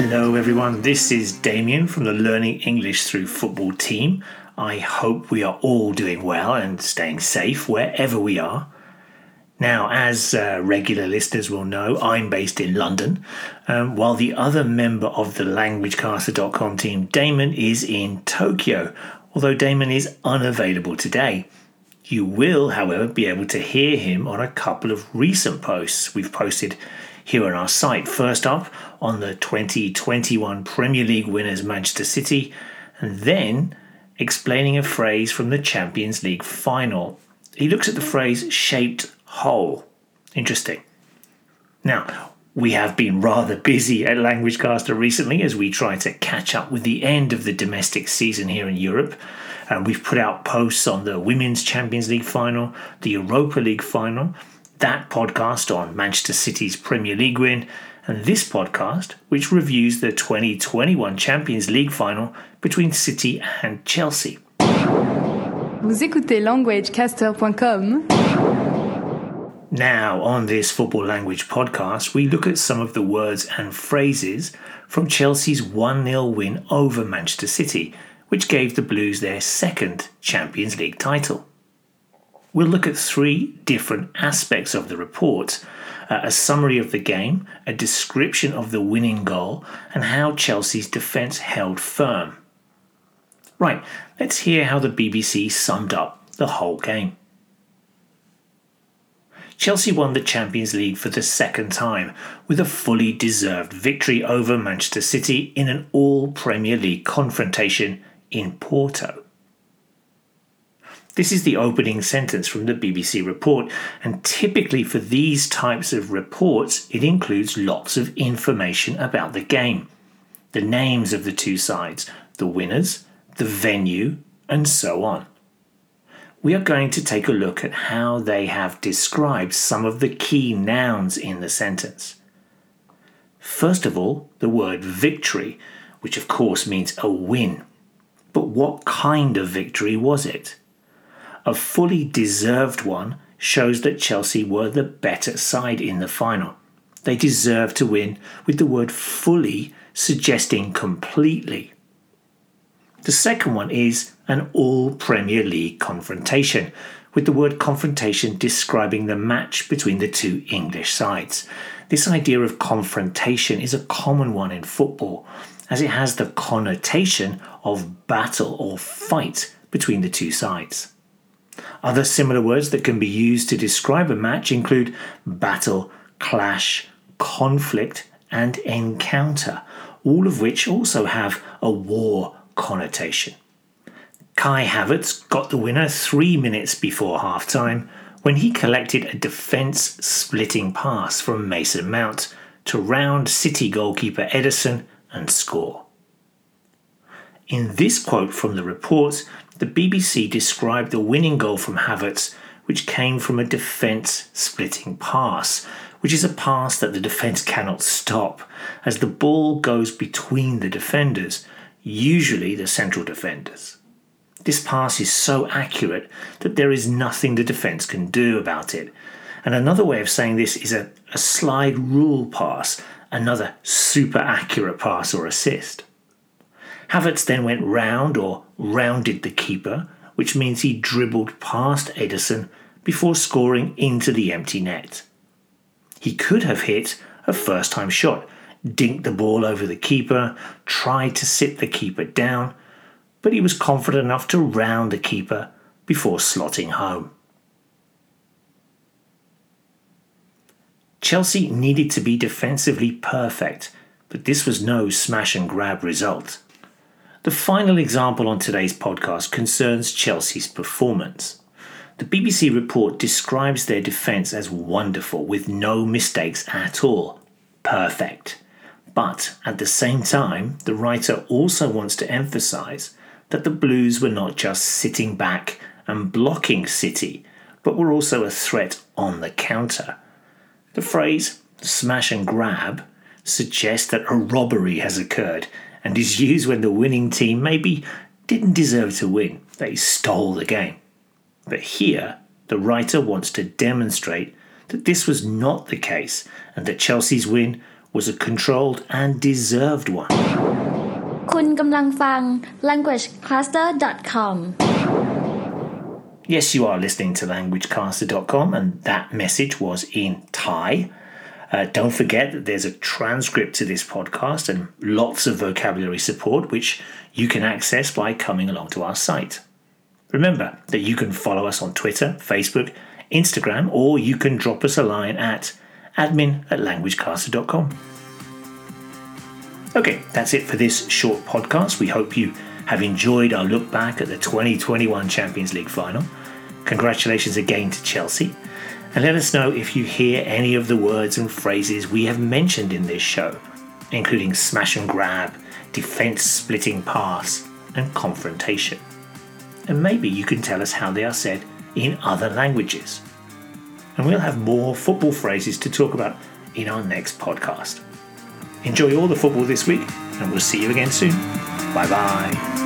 Hello, everyone. This is Damien from the Learning English Through Football team. I hope we are all doing well and staying safe wherever we are. Now, as uh, regular listeners will know, I'm based in London, um, while the other member of the LanguageCaster.com team, Damon, is in Tokyo, although Damon is unavailable today. You will, however, be able to hear him on a couple of recent posts we've posted here on our site. First up, on the 2021 Premier League winners Manchester City, and then explaining a phrase from the Champions League final. He looks at the phrase shaped hole. Interesting. Now, we have been rather busy at LanguageCaster recently as we try to catch up with the end of the domestic season here in Europe. And we've put out posts on the Women's Champions League final, the Europa League final, that podcast on Manchester City's Premier League win, and this podcast, which reviews the 2021 Champions League final between City and Chelsea. Vous écoutez languagecaster.com. Now, on this Football Language podcast, we look at some of the words and phrases from Chelsea's 1 0 win over Manchester City, which gave the Blues their second Champions League title. We'll look at three different aspects of the report uh, a summary of the game, a description of the winning goal, and how Chelsea's defence held firm. Right, let's hear how the BBC summed up the whole game. Chelsea won the Champions League for the second time with a fully deserved victory over Manchester City in an all Premier League confrontation in Porto. This is the opening sentence from the BBC report, and typically for these types of reports, it includes lots of information about the game the names of the two sides, the winners, the venue, and so on. We are going to take a look at how they have described some of the key nouns in the sentence. First of all, the word victory, which of course means a win. But what kind of victory was it? a fully deserved one shows that Chelsea were the better side in the final. They deserved to win, with the word fully suggesting completely. The second one is an all Premier League confrontation, with the word confrontation describing the match between the two English sides. This idea of confrontation is a common one in football, as it has the connotation of battle or fight between the two sides. Other similar words that can be used to describe a match include battle, clash, conflict, and encounter, all of which also have a war connotation. Kai Havertz got the winner three minutes before halftime when he collected a defence splitting pass from Mason Mount to round City goalkeeper Ederson and score. In this quote from the report, the BBC described the winning goal from Havertz, which came from a defence splitting pass, which is a pass that the defence cannot stop, as the ball goes between the defenders, usually the central defenders. This pass is so accurate that there is nothing the defence can do about it. And another way of saying this is a, a slide rule pass, another super accurate pass or assist. Havertz then went round or rounded the keeper, which means he dribbled past Ederson before scoring into the empty net. He could have hit a first time shot, dinked the ball over the keeper, tried to sit the keeper down, but he was confident enough to round the keeper before slotting home. Chelsea needed to be defensively perfect, but this was no smash and grab result. The final example on today's podcast concerns Chelsea's performance. The BBC report describes their defence as wonderful, with no mistakes at all. Perfect. But at the same time, the writer also wants to emphasise that the Blues were not just sitting back and blocking City, but were also a threat on the counter. The phrase smash and grab suggests that a robbery has occurred and is used when the winning team maybe didn't deserve to win, they stole the game. But here, the writer wants to demonstrate that this was not the case and that Chelsea's win was a controlled and deserved one. คุณกำลังฟัง languagecaster.com Yes, you are listening to languagecaster.com, and that message was in Thai. Uh, don't forget that there's a transcript to this podcast and lots of vocabulary support, which you can access by coming along to our site. Remember that you can follow us on Twitter, Facebook, Instagram, or you can drop us a line at admin at languagecaster.com. Okay, that's it for this short podcast. We hope you have enjoyed our look back at the 2021 Champions League final. Congratulations again to Chelsea. And let us know if you hear any of the words and phrases we have mentioned in this show, including smash and grab, defense splitting pass, and confrontation. And maybe you can tell us how they are said in other languages. And we'll have more football phrases to talk about in our next podcast. Enjoy all the football this week, and we'll see you again soon. Bye bye.